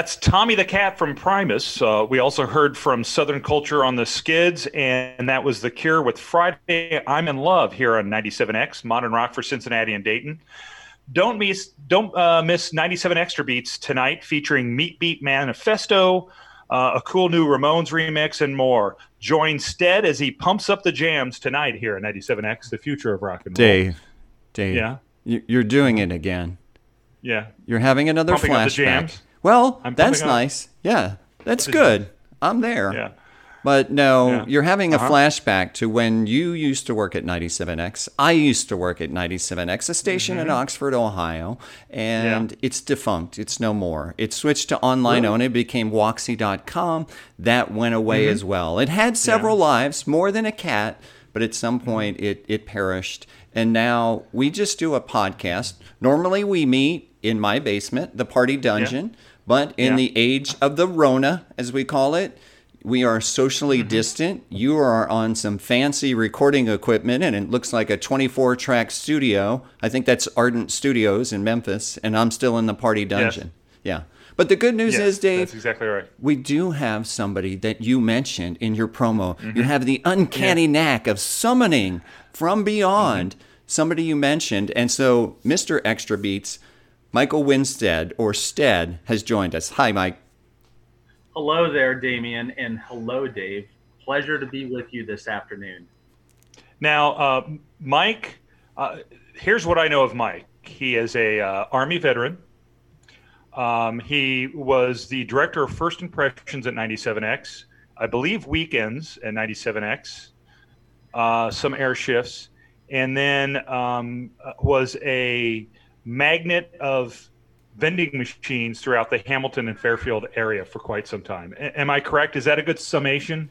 That's Tommy the Cat from Primus. Uh, we also heard from Southern Culture on the Skids, and that was The Cure with Friday I'm in Love here on 97X, Modern Rock for Cincinnati and Dayton. Don't miss, don't uh, miss 97 Extra Beats tonight, featuring Meat Beat Manifesto, uh, a cool new Ramones remix, and more. Join Stead as he pumps up the jams tonight here at 97X, the future of rock and roll. Dave, Dave, Yeah. you- you're doing it again. Yeah. You're having another Pumping up the flashback. Well, I'm that's nice. Yeah, that's good. I'm there. Yeah. But no, Yeah. you're having a Uh-huh. flashback to when you used to work at 97X. I used to work at 97X, a station in Oxford, Ohio, and Mm-hmm. Yeah. it's defunct. It's no more. It switched to online only, it became Woxy.com. That went away Mm-hmm. as well. It had several lives, more than a cat, but at some point it, it perished. And now we just do a podcast. Normally we meet in my basement, the party dungeon, but in Yeah. the age of the Rona, as we call it, we are socially Mm-hmm. distant. You are on some fancy recording equipment, and it looks like a 24 track studio. I think that's Ardent Studios in Memphis, and I'm still in the party dungeon. Yeah. But the good news Yes, is, Dave, That's exactly right. we do have somebody that you mentioned in your promo. Mm-hmm. You have the uncanny knack of summoning from beyond Mm-hmm. somebody you mentioned. And so, Mr. Extra Beats, Michael Winstead, or Stead, has joined us. Hi, Mike. Hello there, Damien, and hello, Dave. Pleasure to be with you this afternoon. Now, uh, Mike, uh, here's what I know of Mike. He is a uh, Army veteran. Um, he was the director of First Impressions at 97X, I believe weekends at 97X, uh, some air shifts, and then um, was a magnet of vending machines throughout the Hamilton and Fairfield area for quite some time. A- am I correct? Is that a good summation?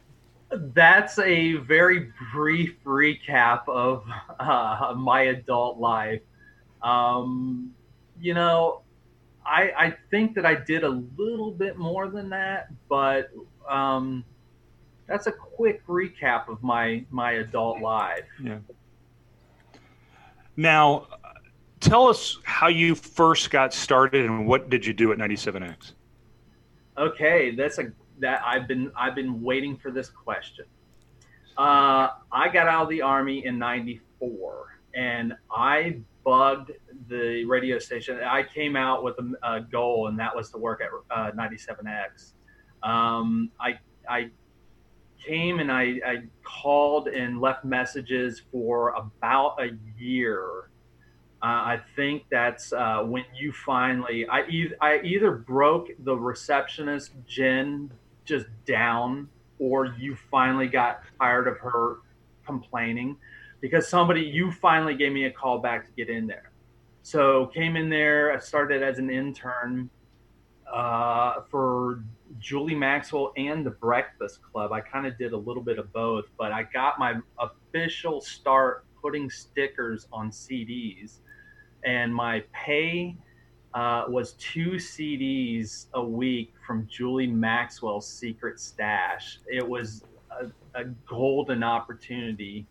That's a very brief recap of uh, my adult life. Um, you know, I, I think that I did a little bit more than that, but um, that's a quick recap of my my adult life. Yeah. Now, tell us how you first got started and what did you do at 97X? Okay, that's a that I've been I've been waiting for this question. Uh, I got out of the army in '94, and I bugged the radio station. I came out with a, a goal, and that was to work at uh, 97X. Um, I I came and I, I called and left messages for about a year. Uh, I think that's uh, when you finally. I, e- I either broke the receptionist Jen just down, or you finally got tired of her complaining, because somebody you finally gave me a call back to get in there. So came in there. I started as an intern uh, for Julie Maxwell and the Breakfast Club. I kind of did a little bit of both, but I got my official start putting stickers on CDs, and my pay uh, was two CDs a week from Julie Maxwell's Secret Stash. It was a, a golden opportunity.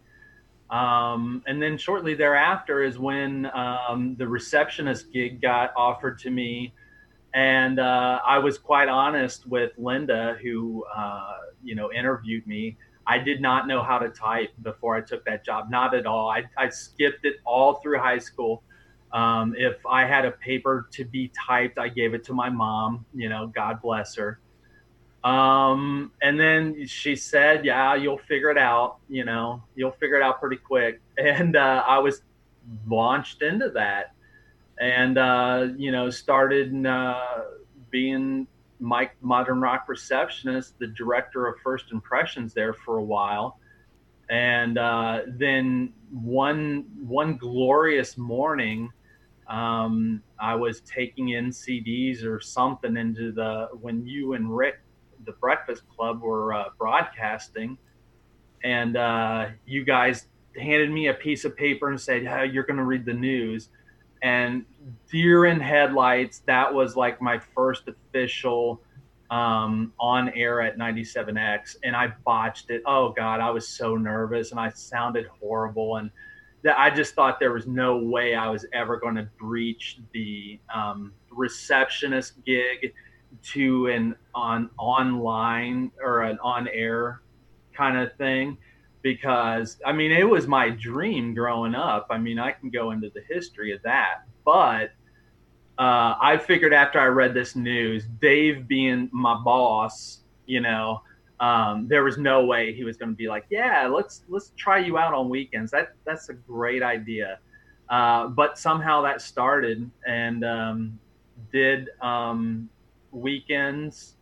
Um, and then shortly thereafter is when um, the receptionist gig got offered to me and uh, I was quite honest with Linda, who uh, you know interviewed me. I did not know how to type before I took that job, not at all. I, I skipped it all through high school. Um, if I had a paper to be typed, I gave it to my mom. You know, God bless her. Um, and then she said, "Yeah, you'll figure it out. You know, you'll figure it out pretty quick." And uh, I was launched into that and uh, you know started uh, being Mike Modern Rock receptionist, the director of First Impressions there for a while, and uh, then one one glorious morning, um, I was taking in CDs or something into the when you and Rick, the Breakfast Club, were uh, broadcasting, and uh, you guys handed me a piece of paper and said, hey, "You're going to read the news." And deer in headlights that was like my first official um, on air at 97X, and I botched it. Oh God, I was so nervous, and I sounded horrible, and that I just thought there was no way I was ever going to breach the um, receptionist gig to an on online or an on air kind of thing because I mean it was my dream growing up. I mean I can go into the history of that, but uh, I figured after I read this news, Dave being my boss, you know, um, there was no way he was going to be like, yeah, let's let's try you out on weekends. That that's a great idea. Uh, but somehow that started and um, did um, weekends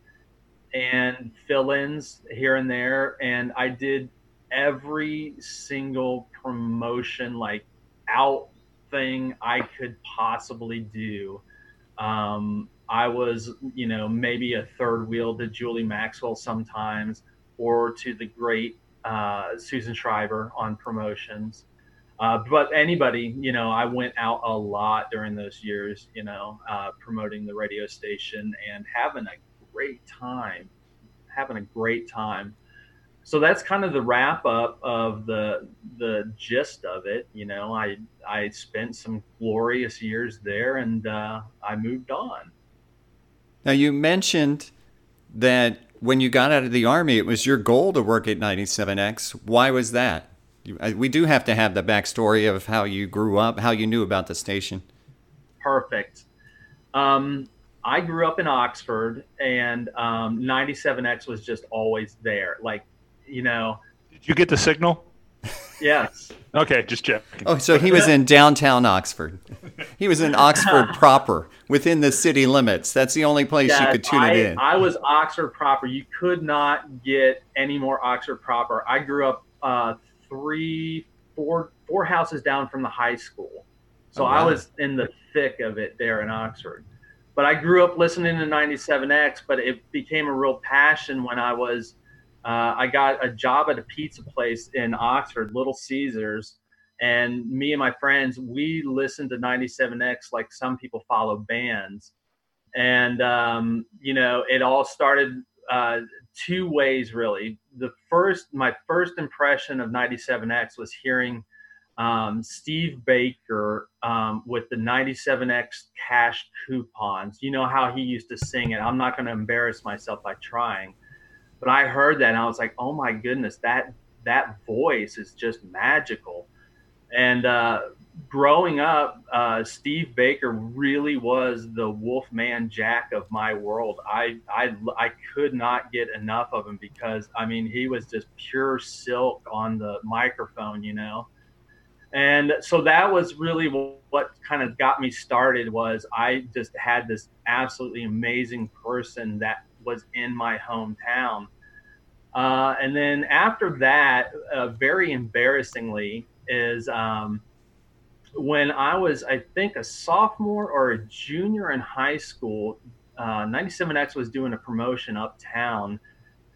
and fill-ins here and there, and I did every single promotion like out thing I could possibly do. Um, I was, you know, maybe a third wheel to Julie Maxwell sometimes, or to the great uh, Susan Schreiber on promotions. Uh, but anybody, you know, I went out a lot during those years, you know, uh, promoting the radio station and having a great time, having a great time. So that's kind of the wrap up of the the gist of it. You know, I I spent some glorious years there, and uh, I moved on. Now you mentioned that when you got out of the army, it was your goal to work at 97X. Why was that? We do have to have the backstory of how you grew up, how you knew about the station. Perfect. Um, I grew up in Oxford, and um, 97X was just always there. Like, you know. Did you get the signal? Yes. okay, just check. Oh, so he was in downtown Oxford. He was in Oxford proper, within the city limits. That's the only place yes, you could tune I, it in. I was Oxford proper. You could not get any more Oxford proper. I grew up uh, three, four, four houses down from the high school. So oh, wow. I was in the thick of it there in Oxford. But I grew up listening to 97X, but it became a real passion when I was, uh, I got a job at a pizza place in Oxford, Little Caesars. And me and my friends, we listened to 97X like some people follow bands. And, um, you know, it all started uh, two ways really. The first, my first impression of 97X was hearing um, Steve Baker um, with the 97X cash coupons. You know how he used to sing it. I'm not going to embarrass myself by trying, but I heard that and I was like, oh my goodness, that that voice is just magical. And uh, growing up, uh, Steve Baker really was the Wolfman Jack of my world. I, I, I could not get enough of him because, I mean, he was just pure silk on the microphone, you know? And so that was really what kind of got me started was I just had this absolutely amazing person that was in my hometown. Uh, and then after that, uh, very embarrassingly, is um, when I was, I think, a sophomore or a junior in high school, uh, 97X was doing a promotion uptown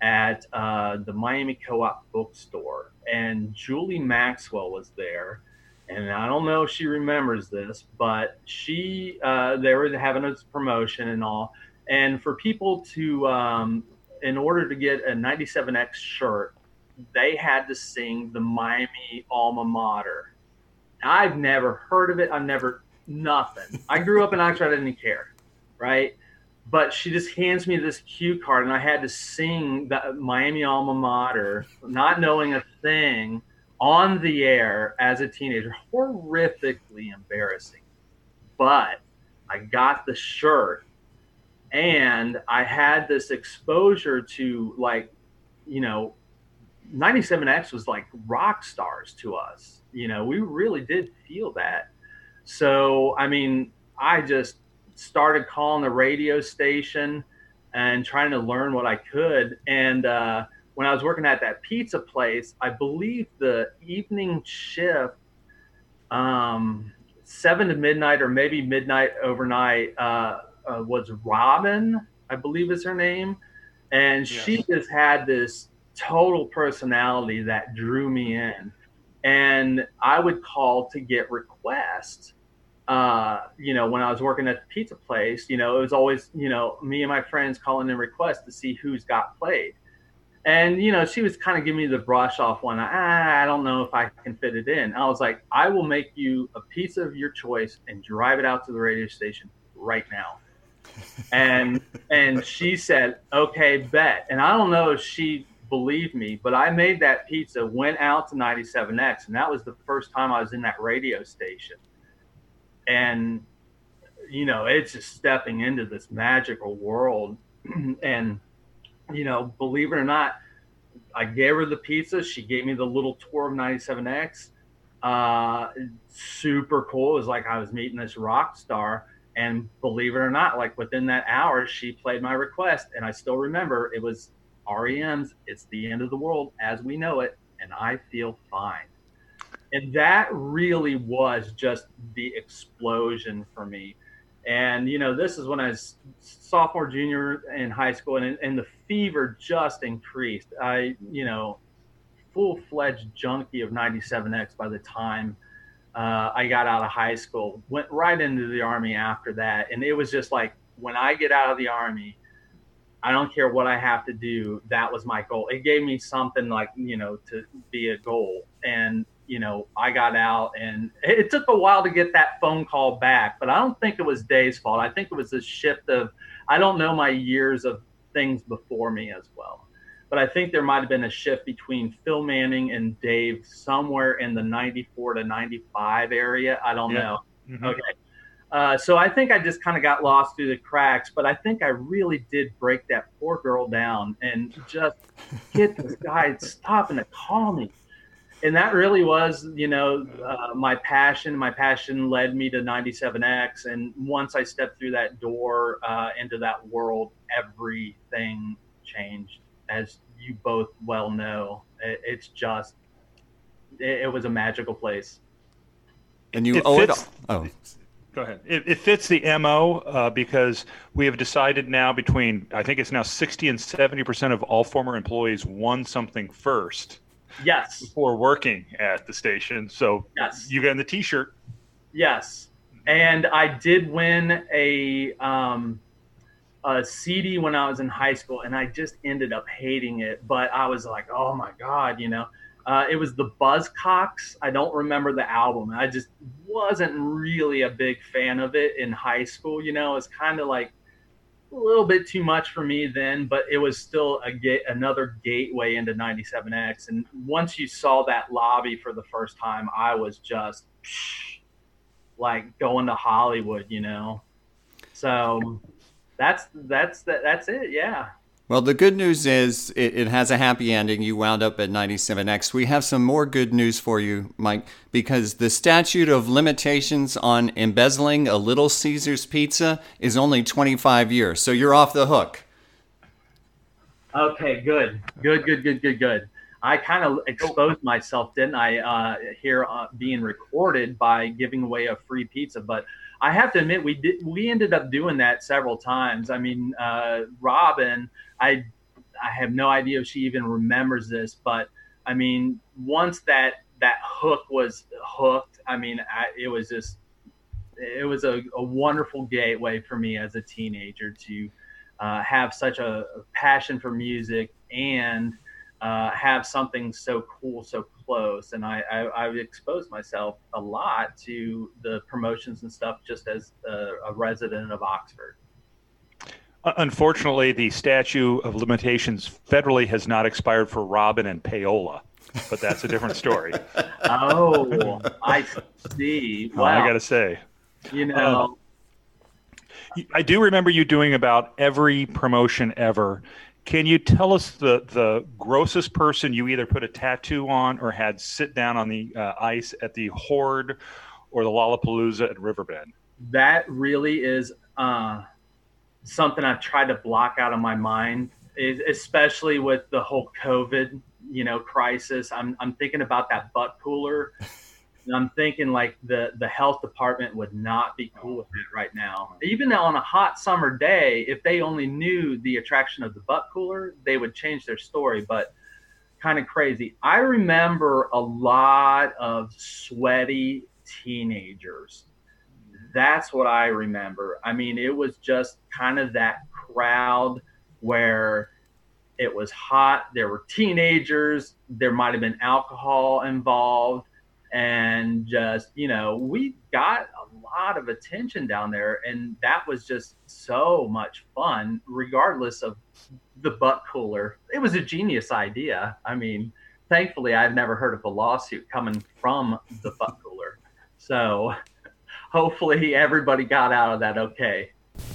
at uh, the Miami Co op bookstore. And Julie Maxwell was there. And I don't know if she remembers this, but she, uh, they were having a promotion and all. And for people to, um, in order to get a 97X shirt, they had to sing the Miami alma mater I've never heard of it. I've never nothing. I grew up in Oxford. I didn't care, right? But she just hands me this cue card, and I had to sing the Miami alma mater, not knowing a thing, on the air as a teenager. Horrifically embarrassing, but I got the shirt, and I had this exposure to like, you know, 97X was like rock stars to us you know, we really did feel that. So, I mean, I just started calling the radio station and trying to learn what I could. And uh, when I was working at that pizza place, I believe the evening shift, um, seven to midnight or maybe midnight overnight, uh, uh, was Robin, I believe is her name. And she just had this total personality that drew me in and I would call to get requests. uh, you know, when I was working at the pizza place, you know, it was always, you know, me and my friends calling in requests to see who's got played. And, you know, she was kind of giving me the brush off one. Ah, I don't know if I can fit it in. I was like, I will make you a pizza of your choice and drive it out to the radio station right now. And and she said, okay, bet. And I don't know if she believed me, but I made that pizza, went out to 97X, and that was the first time I was in that radio station. And you know it's just stepping into this magical world. And you know believe it or not i gave her the pizza. She gave me the little tour of 97x uh, super cool. It was like i was meeting this rock star and believe it or not like within that hour she played my request and i still remember it was R.E.M.'s it's the end of the world as we know it and i feel fine and that really was just the explosion for me. And you know, this is when I was sophomore, junior in high school, and, and the fever just increased. I, you know, full fledged junkie of 97X by the time uh, I got out of high school. Went right into the army after that, and it was just like when I get out of the army, I don't care what I have to do. That was my goal. It gave me something like you know to be a goal, and you know, I got out and it took a while to get that phone call back, but I don't think it was Dave's fault. I think it was a shift of, I don't know my years of things before me as well. But I think there might have been a shift between Phil Manning and Dave somewhere in the 94 to 95 area. I don't yeah. know. Mm-hmm. Okay. Uh, so I think I just kind of got lost through the cracks, but I think I really did break that poor girl down and just get this guy stopping to call me and that really was, you know, uh, my passion. My passion led me to 97X. And once I stepped through that door uh, into that world, everything changed. As you both well know, it, it's just, it, it, was a magical place. And you it owe fits, it all. Oh. Go ahead. It, it fits the MO uh, because we have decided now between, I think it's now 60 and 70% of all former employees won something first Yes. Before working at the station. So yes. you got in the t-shirt. Yes. And I did win a um, a CD when I was in high school, and I just ended up hating it. But I was like, oh my god, you know. Uh, it was the Buzzcocks. I don't remember the album. I just wasn't really a big fan of it in high school. You know, it's kind of like a little bit too much for me then, but it was still a gate, another gateway into 97X. And once you saw that lobby for the first time, I was just like going to Hollywood, you know. So that's that's that's it. Yeah. Well, the good news is it, it, has a happy ending. You wound up at 97X. We have some more good news for you, Mike, because the statute of limitations on embezzling a Little Caesars pizza is only 25 years. So you're off the hook. Okay, good. Good, good, good, good, good. I kind of exposed myself, didn't I, uh, here uh, being recorded by giving away a free pizza. But I have to admit, we did we ended up doing that several times. I mean, uh, Robin I I have no idea if she even remembers this, but I mean, once that that hook was hooked, I mean, I, it was just it was a, a, wonderful gateway for me as a teenager to uh, have such a, passion for music and uh, have something so cool so close. And I, I, have exposed myself a lot to the promotions and stuff just as a, a resident of Oxford. Unfortunately, the statute of limitations federally has not expired for Robin and Payola, but that's a different story. oh, I see. Wow. I got to say, you know, uh, I do remember you doing about every promotion ever. Can you tell us the the grossest person you either put a tattoo on or had sit down on the uh, ice at the H.O.R.D.E. or the Lollapalooza at Riverbend? That really is. Uh, something I've tried to block out of my mind, especially with the whole COVID, you know, crisis. I'm I'm thinking about that butt cooler. And I'm thinking like the the health department would not be cool with that right now. Even on a hot summer day, if they only knew the attraction of the butt cooler, they would change their story. But kind of crazy. I remember a lot of sweaty teenagers that's what I remember. I mean, it was just kind of that crowd where it was hot. There were teenagers. There might have been alcohol involved. And just, you know, we got a lot of attention down there. And that was just so much fun, regardless of the butt cooler. It was a genius idea. I mean, thankfully, I've never heard of a lawsuit coming from the butt cooler. So hopefully everybody got out of that okay.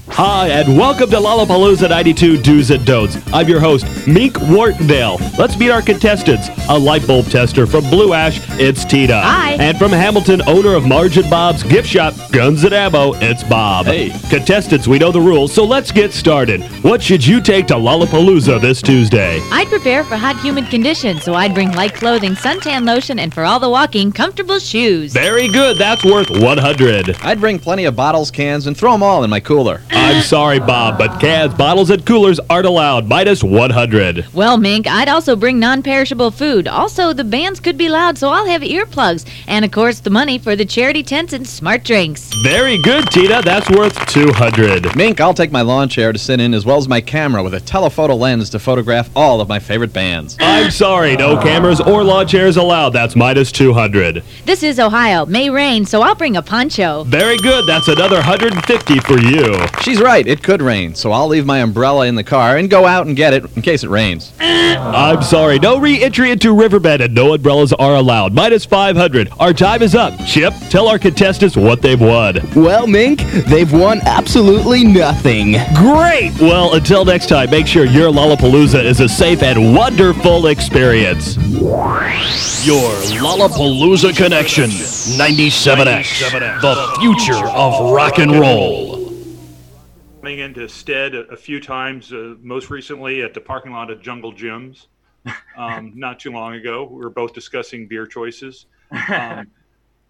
Hi, and welcome to Lollapalooza 92 Do's and Don'ts. I'm your host, Meek Whartondale. Let's meet our contestants. A light bulb tester from Blue Ash, it's Tina. Hi. And from Hamilton, owner of Margin Bob's Gift Shop, Guns and Ammo, it's Bob. Hey. Contestants, we know the rules, so let's get started. What should you take to Lollapalooza this Tuesday? I'd prepare for hot, humid conditions, so I'd bring light clothing, suntan lotion, and for all the walking, comfortable shoes. Very good, that's worth 100. I'd bring plenty of bottles, cans, and throw them all in my cooler. I'm sorry, Bob, but cans, bottles, and coolers aren't allowed. Minus 100. Well, Mink, I'd also bring non perishable food. Also, the bands could be loud, so I'll have earplugs. And of course, the money for the charity tents and smart drinks. Very good, Tina. That's worth 200. Mink, I'll take my lawn chair to sit in as well as my camera with a telephoto lens to photograph all of my favorite bands. I'm sorry, no cameras or lawn chairs allowed. That's minus 200. This is Ohio. May rain, so I'll bring a poncho. Very good. That's another 150 for you. She's right, it could rain, so I'll leave my umbrella in the car and go out and get it in case it rains. I'm sorry, no re-entry into Riverbend and no umbrellas are allowed. Minus 500. Our time is up. Chip, tell our contestants what they've won. Well, Mink, they've won absolutely nothing. Great! Well, until next time, make sure your Lollapalooza is a safe and wonderful experience. Your Lollapalooza connection, 97X, the future of rock and roll. Coming into Stead a, a few times, uh, most recently at the parking lot of Jungle Jim's, um, not too long ago. We were both discussing beer choices. Um,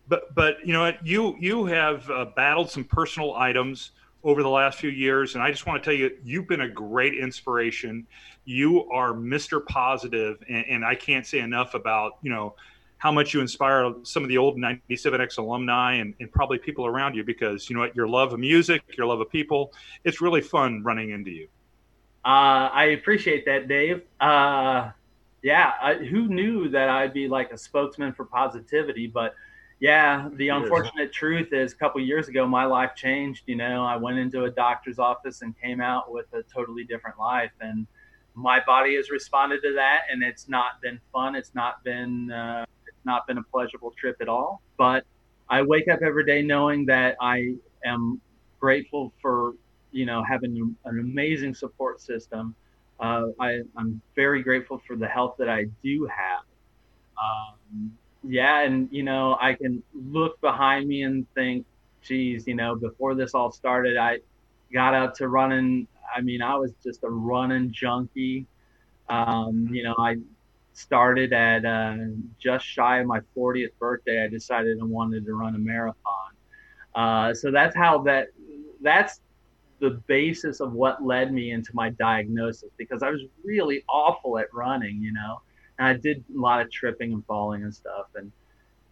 but but you know what you you have uh, battled some personal items over the last few years and i just want to tell you you've been a great inspiration you are mr positive and, and i can't say enough about you know how much you inspire some of the old 97x alumni and, and probably people around you because you know what your love of music your love of people it's really fun running into you Uh, I appreciate that, Dave. Uh, yeah, I, who knew that I'd be like a spokesman for positivity? But yeah, the unfortunate truth is, a couple years ago, my life changed. You know, I went into a doctor's office and came out with a totally different life, and my body has responded to that, and it's not been fun. It's not been uh, not been a pleasurable trip at all. But I wake up every day knowing that I am grateful for you know having an amazing support system. Uh, I, I'm very grateful for the health that I do have. Um, yeah, and you know I can look behind me and think, geez, you know, before this all started, I got out to running. I mean, I was just a running junkie. Um, you know, I started at uh, just shy of my 40th birthday. I decided I wanted to run a marathon. Uh, so that's how that that's the basis of what led me into my diagnosis because I was really awful at running, you know, and I did a lot of tripping and falling and stuff. And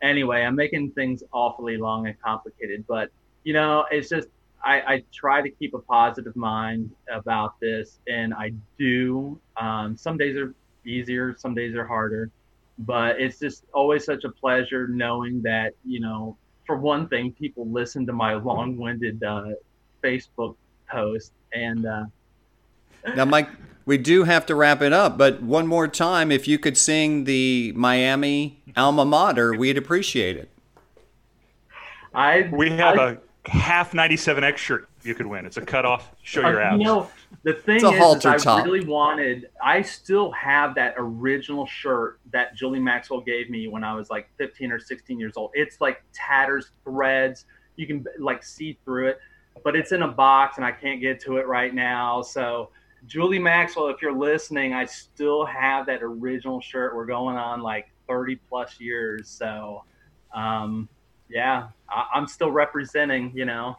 anyway, I'm making things awfully long and complicated, but you know, it's just I, I try to keep a positive mind about this, and I do. Um, some days are easier, some days are harder, but it's just always such a pleasure knowing that you know, for one thing, people listen to my long-winded uh, Facebook post, and uh, Now, Mike, we do have to wrap it up, but one more time, if you could sing the Miami alma mater, we'd appreciate it. I we have I, a half 97x shirt you could win it's a cutoff show your Uh, abs You know, the thing It's a is, is halter I top. really wanted. I still have that original shirt that Julie Maxwell gave me when I was like 15 or 16 years old. It's like tatters, threads. You can like see through it, but it's in a box and I can't get to it right now. So, Julie Maxwell, if you're listening, I still have that original shirt. We're going on like 30 plus years. So, um, yeah, I, I'm still representing. You know.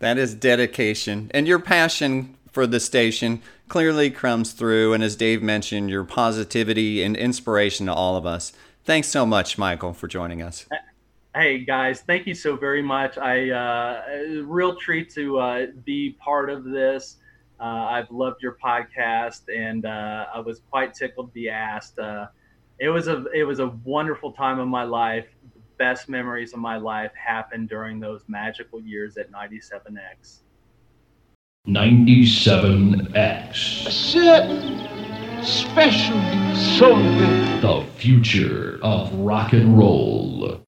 That is dedication. And your passion for the station clearly comes through. And as Dave mentioned, your positivity and inspiration to all of us. Thanks so much, Michael, for joining us. Hey guys, thank you so very much. I uh, a real treat to uh, be part of this. Uh, I've loved your podcast, and uh, I was quite tickled to be asked. Uh, it was a it was a wonderful time of my life. The best memories of my life happened during those magical years at 97X. 97X. A certain special something. The future of rock and roll.